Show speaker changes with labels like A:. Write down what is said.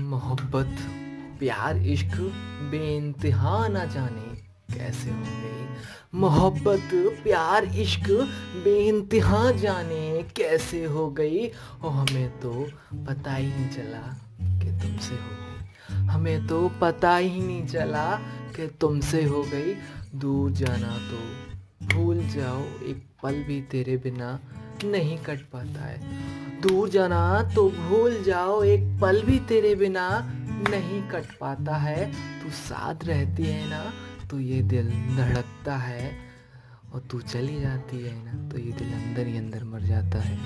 A: मोहब्बत, प्यार, इश्क, बेइंतहा ना जाने कैसे हो गई मोहब्बत, प्यार, इश्क, बेइंतहा जाने कैसे हो गई? और हमें तो पता ही नहीं चला कि तुमसे हो गई। हमें तो पता ही नहीं चला कि तुमसे हो गई। दूर जाना तो भूल जाओ, एक पल भी तेरे बिना नहीं कट पाता है। दूर जाना तो भूल जाओ, एक पल भी तेरे बिना नहीं कट पाता है। तू साथ रहती है ना तो ये दिल धड़कता है। और तू चली जाती है ना तो ये दिल अंदर ही अंदर मर जाता है।